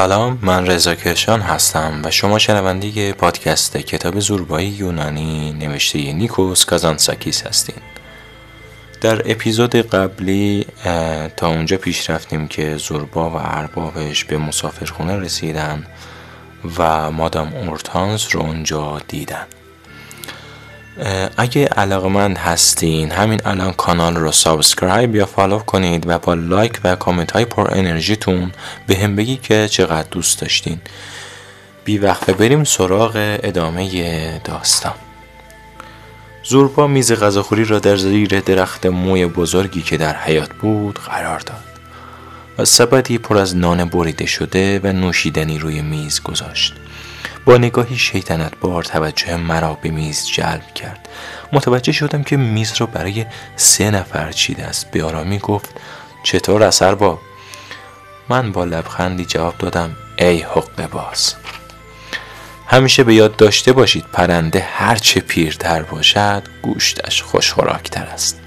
سلام من رضا کرشان هستم و شما شنونده پادکست کتاب زوربای یونانی نوشته نیکوس کازانتزاکیس هستین. در اپیزود قبلی تا اونجا پیش رفتیم که زوربا و اربابش به مسافرخونه رسیدن و مادام اورتانس رو اونجا دیدن. اگه علاقمند هستین همین الان کانال رو subscribe یا follow کنید و با لایک و کامنت های پر انرژیتون به هم بگی که چقدر دوست داشتین. بی وقفه بریم سراغ ادامه داستان. زوربا میز غذاخوری را در زیر درخت موی بزرگی که در حیات بود قرار داد و سبدی پر از نان بریده شده و نوشیدنی روی میز گذاشت. با نگاهی شیطنت بار توجه مرا به میز جلب کرد. متوجه شدم که میز را برای سه نفر چیده است. به آرامی گفت چطور اثر با؟ من با لبخندی جواب دادم ای حق باز. همیشه به یاد داشته باشید پرنده هرچه پیرتر باشد گوشتش خوشخوراکتر است.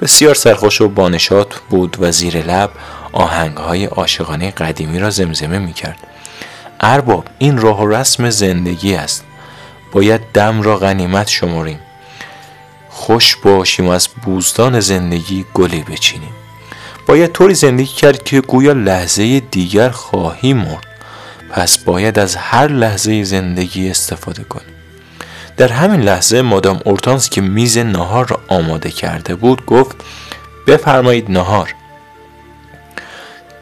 بسیار سرخوش و بانشات بود و زیر لب آهنگهای عاشقانه قدیمی را زمزمه می کرد ارباب این راه و رسم زندگی است. باید دم را غنیمت شماریم. خوش باشیم و از بوستان زندگی گلی بچینیم. باید طوری زندگی کرد که گویا لحظه دیگر خواهی مرد. پس باید از هر لحظه زندگی استفاده کنیم. در همین لحظه مادام اورتانس که میز نهار را آماده کرده بود گفت بفرمایید نهار.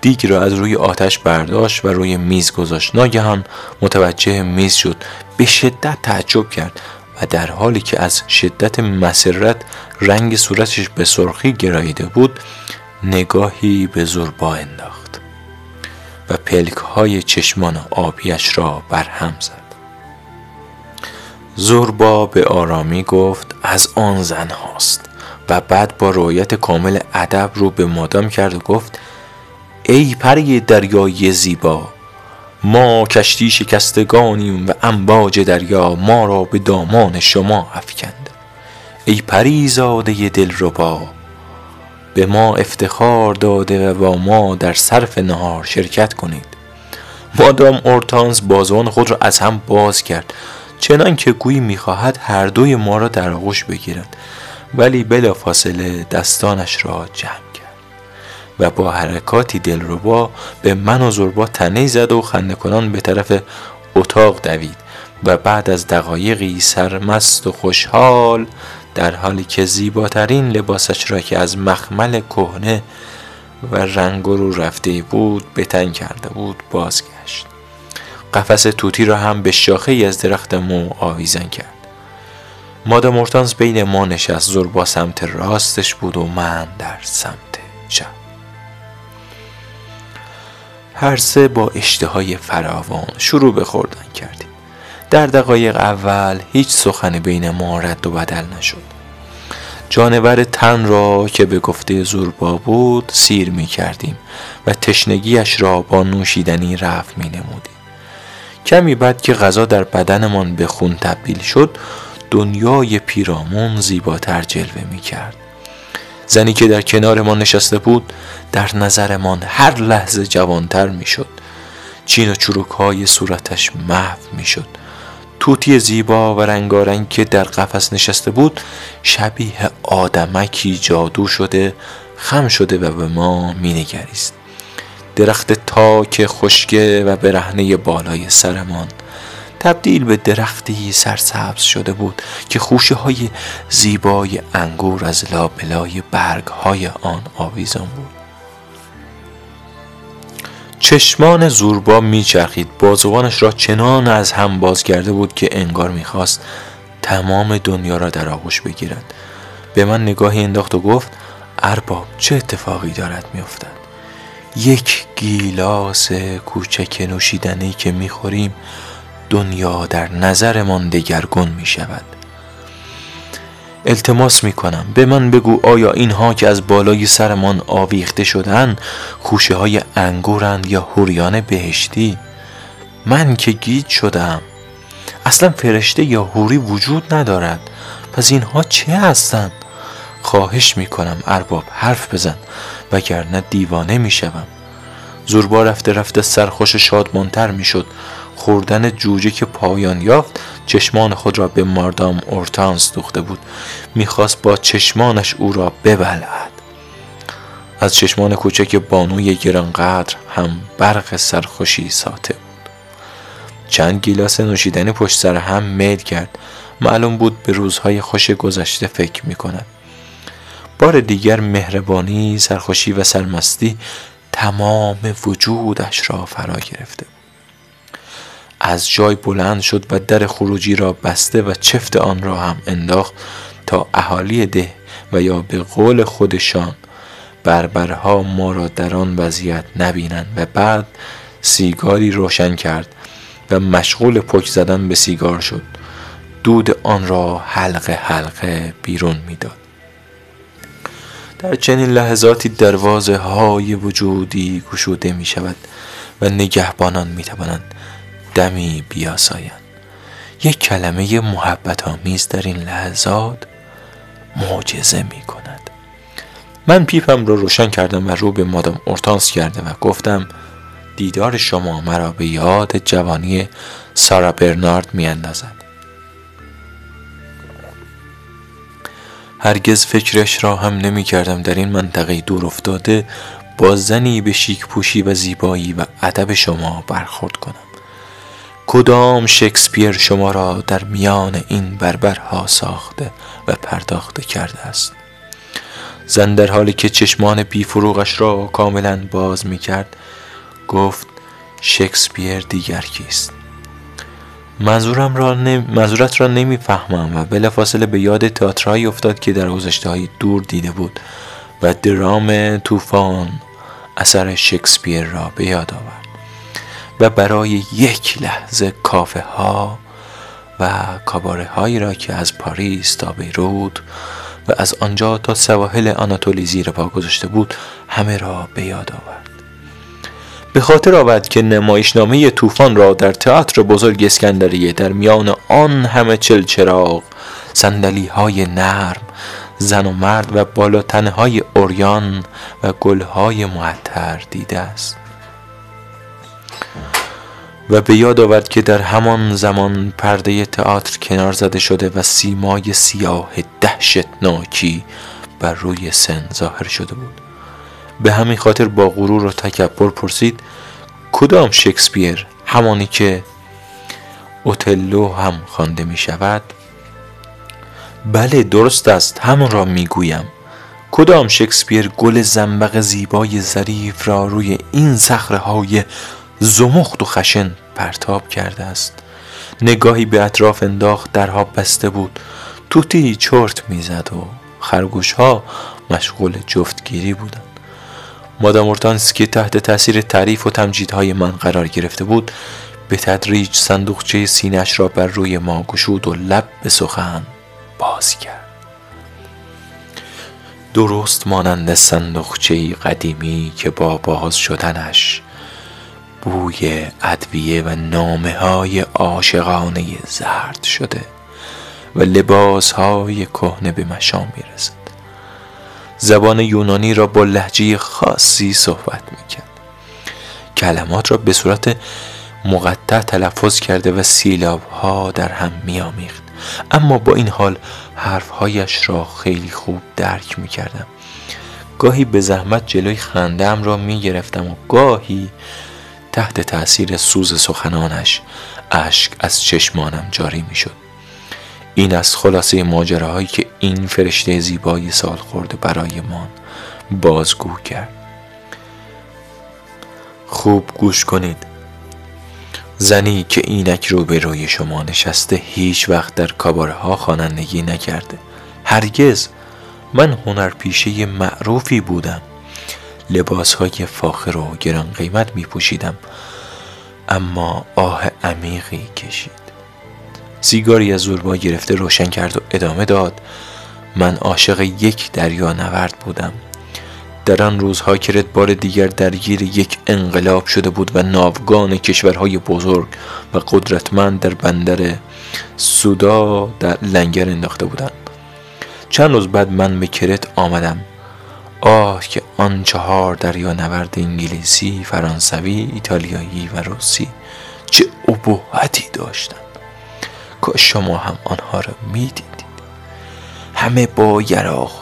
دیگ را از روی آتش برداشت و روی میز گذاشت. ناگهان متوجه میز شد. به شدت تعجب کرد و در حالی که از شدت مسرت رنگ صورتش به سرخی گراییده بود نگاهی به زوربا انداخت و پلک های چشمان آبیش را برهم زد. زوربا به آرامی گفت از آن زن هاست. و بعد با رویت کامل ادب رو به مادام کرد و گفت ای پری دریای زیبا ما کشتی شکستگانیم و امواج دریا ما را به دامان شما افکند. ای پری زاده دلربا به ما افتخار داده و با ما در صرف نهار شرکت کنید. مادام اورتانس بازوان خود را از هم باز کرد چنان که گویی می‌خواهد هر دوی ما را در آغوش بگیرد. ولی بلافاصله دستانش را جمع و با حرکاتی دلربا به من و زربا تنه زد و خنده کنان به طرف اتاق دوید و بعد از دقایقی سرمست و خوشحال در حالی که زیباترین لباسش را که از مخمل کهنه و رنگ رو رفته بود به تن کرده بود بازگشت. قفس توتی را هم به شاخه ای از درخت مو آویزن کرد. مادام مورتانس بین ما نشست زربا سمت راستش بود و من در سمت چپ هر سه با اشتهای فراوان شروع به خوردن کردیم. در دقایق اول هیچ سخنی بین ما رد و بدل نشد. جانور تن را که به گفته زوربا بود سیر می کردیم و تشنگیش را با نوشیدنی رفت می نمودیم. کمی بعد که غذا در بدنمان به خون تبدیل شد دنیای پیرامون زیباتر جلوه می کرد. زنی که در کنار ما نشسته بود در نظرمان هر لحظه جوانتر می‌شد. چین و چروک های صورتش محو می‌شد. توتی زیبا و رنگارنگ که در قفس نشسته بود شبیه آدمکی جادو شده خم شده و به ما مینگریست. درخت تاک خشکه و برهنه بالای سرمان. تبدیل به درختی سرسبز شده بود که خوشه های زیبای انگور از لابلای برگ های آن آویزان بود. چشمان زوربا میچرخید. بازوانش را چنان از هم باز کرده بود که انگار می‌خواست تمام دنیا را در آغوش بگیرد. به من نگاهی انداخت و گفت ارباب چه اتفاقی دارد میافتد؟ یک گیلاس کوچک نوشیدنی که می‌خوریم دنیا در نظرمان دگرگون می شود. التماس می کنم. به من بگو آیا اینها که از بالای سرمان آویخته شدن خوشه های انگورند یا هوریان بهشتی؟ من که گیج شدم اصلا فرشته یا هوری وجود ندارد. پس اینها چه هستند؟ خواهش می کنم ارباب حرف بزن وگرنه دیوانه می شوم. زوربا رفته رفته سرخوش شادمانتر می‌شد خوردن جوجه که پایان یافت چشمان خود را به ماردام اورتانس دوخته بود. می‌خواست با چشمانش او را ببلعد. از چشمان کوچک بانوی گرانقدر هم برق سرخوشی ساته بود. چند گیلاس نوشیدنی پشت سر هم میل کرد. معلوم بود به روزهای خوش گذشته فکر می کند بار دیگر مهربانی، سرخوشی و سرمستی تمام وجودش را فرا گرفته از جای بلند شد و در خروجی را بسته و چفت آن را هم انداخت تا اهالی ده و یا به قول خودشان بربرها ما را در آن وضعیت نبینند و بعد سیگاری روشن کرد و مشغول پک زدن به سیگار شد. دود آن را حلقه حلقه بیرون می‌داد. در چنین لحظاتی دروازه های وجودی گشوده می شود و نگهبانان می توانند دمی بیاسایند یک کلمه محبت آمیز در این لحظات معجزه می کند من پیپم رو روشن کردم و رو به مادام اورتانس کردم و گفتم دیدار شما مرا به یاد جوانی سارا برنارد می اندازد. هرگز فکرش را هم نمی کردم در این منطقه دور افتاده با زنی به شیک پوشی و زیبایی و ادب شما برخورد کنم. کدام شکسپیر شما را در میان این بربرها ساخته و پرداخته کرده است؟ زن در حالی که چشمان بیفروغش را کاملا باز می کرد گفت شکسپیر دیگر کیست؟ منظورم را نم... منظورت را نمی‌فهمم و بلافاصله به یاد تئاترهایی افتاد که در گذشته دور دیده بود و درام طوفان اثر شکسپیر را به یاد آورد. و برای یک لحظه کافه ها و کاباره هایی را که از پاریس تا بیروت و از آنجا تا سواحل آناتولی زیر پا گذاشته بود همه را به یاد آورد. به خاطر آورد که نمایشنامه طوفان را در تئاتر بزرگ اسکندریه در میان آن همه چلچراغ سندلی های نرم زن و مرد و بالاتنه های اوریان و گل های معطر دیده است. و به یاد آورد که در همان زمان پرده تئاتر کنار زده شده و سیمای سیاه دهشتناکی بر روی سن ظاهر شده بود. به همین خاطر با غرور و تکبر پرسید کدام شکسپیر؟ همانی که اوتلو هم خوانده می شود بله درست است همون را می گویم کدام شکسپیر گل زنبق زیبای ظریف را روی این صخره های زمخت و خشن پرتاب کرده است. نگاهی به اطراف انداخت درها بسته بود. توتی چرت می‌زد و خرگوش ها مشغول جفتگیری بودند. مادام اورتانس که تحت تاثیر تعریف و تمجیدهای من قرار گرفته بود به تدریج صندوقچه سینش را بر روی ما گشود و لب به سخن باز کرد. درست مانند صندوقچه قدیمی که با باز شدنش بوی ادویه و نامه های عاشقانه زرد شده و لباس های کهنه به مشام می‌رسد. زبان یونانی را با لحجه خاصی صحبت می‌کرد. کلمات را به صورت مقطع تلفظ کرده و سیلاب ها در هم میآمیخت. اما با این حال حرفهایش را خیلی خوب درک می‌کردم. گاهی به زحمت جلوی خندم را می‌گرفتم و گاهی تحت تأثیر سوز سخنانش اشک از چشمانم جاری می‌شد. این از خلاصه ماجراهایی که این فرشته زیبای سال خورده برایمان بازگو کرد. خوب گوش کنید. زنی که اینک رو به روی شما نشسته هیچ وقت در کاباره ها خوانندگی نکرده. هرگز. من هنرپیشه معروفی بودم. لباس های فاخر و گران قیمت می پوشیدم اما آه عمیقی کشید. سیگاری از زوربا گرفته روشن کرد و ادامه داد. من عاشق یک دریا نورد بودم. در آن روزها که بار دیگر درگیر یک انقلاب شده بود و ناوگان کشورهای بزرگ و قدرتمند در بندر سودا در لنگر انداخته بودند. چند روز بعد من به کرت آمدم. آه که آن چهار دریا نورد انگلیسی، فرانسوی، ایتالیایی و روسی چه ابهتی داشتند کاش شما هم آنها را می‌دیدید. همه با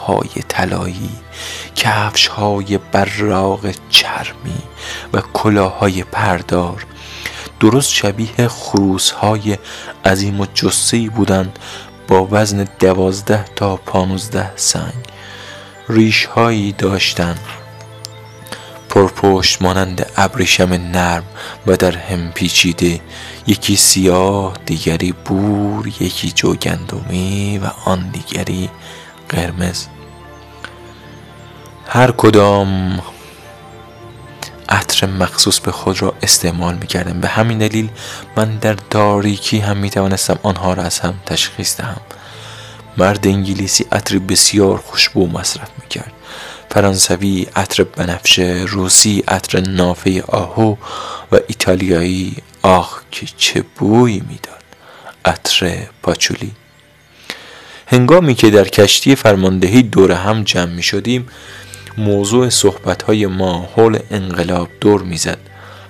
های طلایی کفش های براغ چرمی و کلاهای پردار درست شبیه خروس های عظیم و بودند با وزن دوازده تا پانوزده سنگ. ریش هایی داشتند پرپشت مانند ابریشم نرم و در هم پیچیده یکی سیاه دیگری بور یکی جوگندمی و آن دیگری قرمز. هر کدام عطر مخصوص به خود را استعمال می کردم به همین دلیل من در تاریکی هم می توانستم آنها را از هم تشخیص دهم. مرد انگلیسی عطر بسیار خوشبو مصرف می کرد فرانسوی عطر بنفشه روسی عطر نافه آهو و ایتالیایی آخ که چه بویی می‌داد. عطر پاچولی. هنگامی که در کشتی فرماندهی دور هم جمع می شدیم موضوع صحبت های ما حول انقلاب دور می‌زد.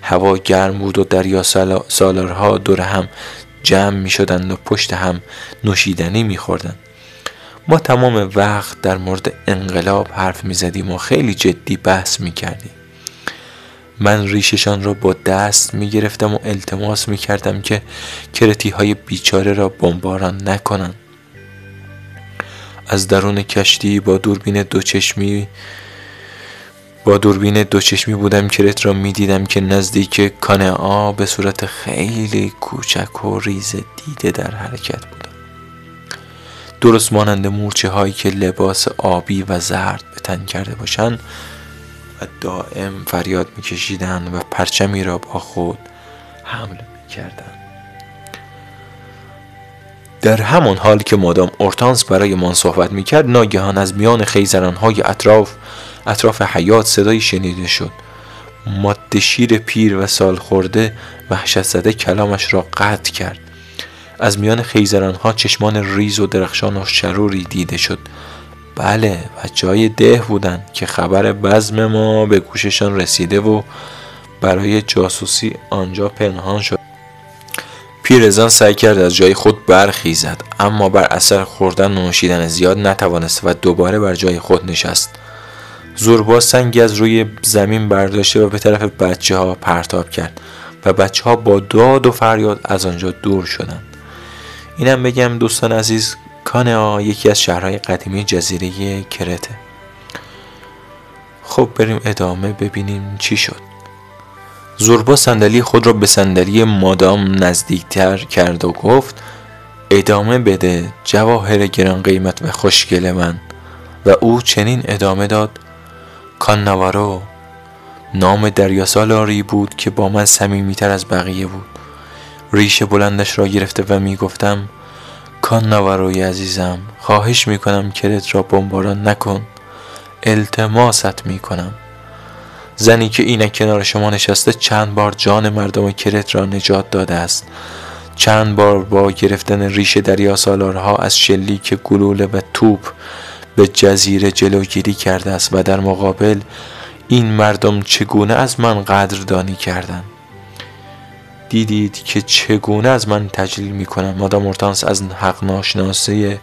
هوا گرم بود و دریا سالارها دور هم جمع می شدند و پشت هم نوشیدنی می خوردند. ما تمام وقت در مورد انقلاب حرف می زدیم و خیلی جدی بحث می کردیم. من ریششان را با دست می گرفتم و التماس می کردم که کرتی های بیچاره را بمباران نکنند از درون کشتی با دوربین دوچشمی با دوربین دوچشمی بودم کرت را می دیدم که نزدیک کانعا به صورت خیلی کوچک و ریز دیده در حرکت بود. درست مانند مورچه هایی که لباس آبی و زرد به تن کرده باشند و دائم فریاد میکشیدند و پرچمی را با خود حمل می‌کردند. در همان حال که مادام اورتانس برای من صحبت می‌کرد ناگهان از میان های اطراف اطراف حیات صدایی شنیده شد. ماده شیر پیر و سال خورده وحشت زده کلامش را قطع کرد. از میان ها چشمان ریز و درخشان و شروری دیده شد. بله و جای ده بودند که خبر بزم ما به گوششان رسیده و برای جاسوسی آنجا پنهان شد. پیرزن سعی کرد از جای خود برخیزد اما بر اثر خوردن و نوشیدن زیاد نتوانست و دوباره بر جای خود نشست. زوربا سنگی از روی زمین برداشته و به طرف بچه ها پرتاب کرد و بچه ها با داد و فریاد از آنجا دور شدند. اینم بگم دوستان عزیز کانیا یکی از شهرهای قدیمی جزیره کرته. خب بریم ادامه ببینیم چی شد. زوربا صندلی خود را به صندلی مادام نزدیکتر کرد و گفت ادامه بده جواهر گران قیمت و خوشگل من. و او چنین ادامه داد کانوارو نام دریاسالاری بود که با من صمیمیتر از بقیه بود. ریش بلندش را گرفته و می‌گفتم کان نواروی عزیزم خواهش می‌کنم کرت را بمباران نکن. التماست می‌کنم. زنی که اینک کنار شما نشسته چند بار جان مردم کرت را نجات داده است. چند بار با گرفتن ریش دریا سالارها از شلیک گلوله و توپ به جزیره جلوگیری کرده است و در مقابل این مردم چگونه از من قدردانی کردند؟ دیدید که چگونه از من تجلیل می‌کنم؟ مادام مورتانس از حق ناشناسی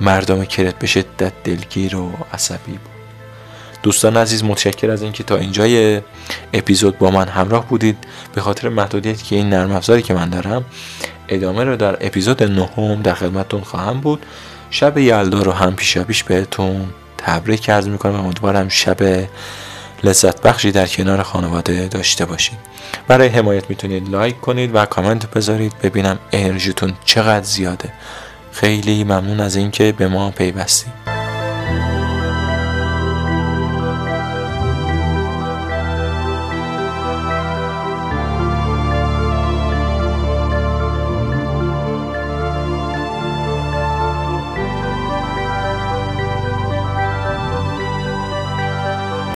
مردم کرت به شدت دلگیر و عصبی بود. دوستان عزیز متشکر از اینکه تا اینجای اپیزود با من همراه بودید. به خاطر محدودیتی که این نرم افزاری که من دارم ادامه رو در اپیزود نهم در خدمتتون خواهم بود. شب یلدا رو هم پیشا پیش بهتون تبریک عرض می‌کنم. و امیدوارم شب لذت بخشی در کنار خانواده داشته باشید. برای حمایت می‌تونید لایک کنید و کامنت بذارید. ببینم انرژیتون چقدر زیاده. خیلی ممنون از اینکه به ما پیوستید.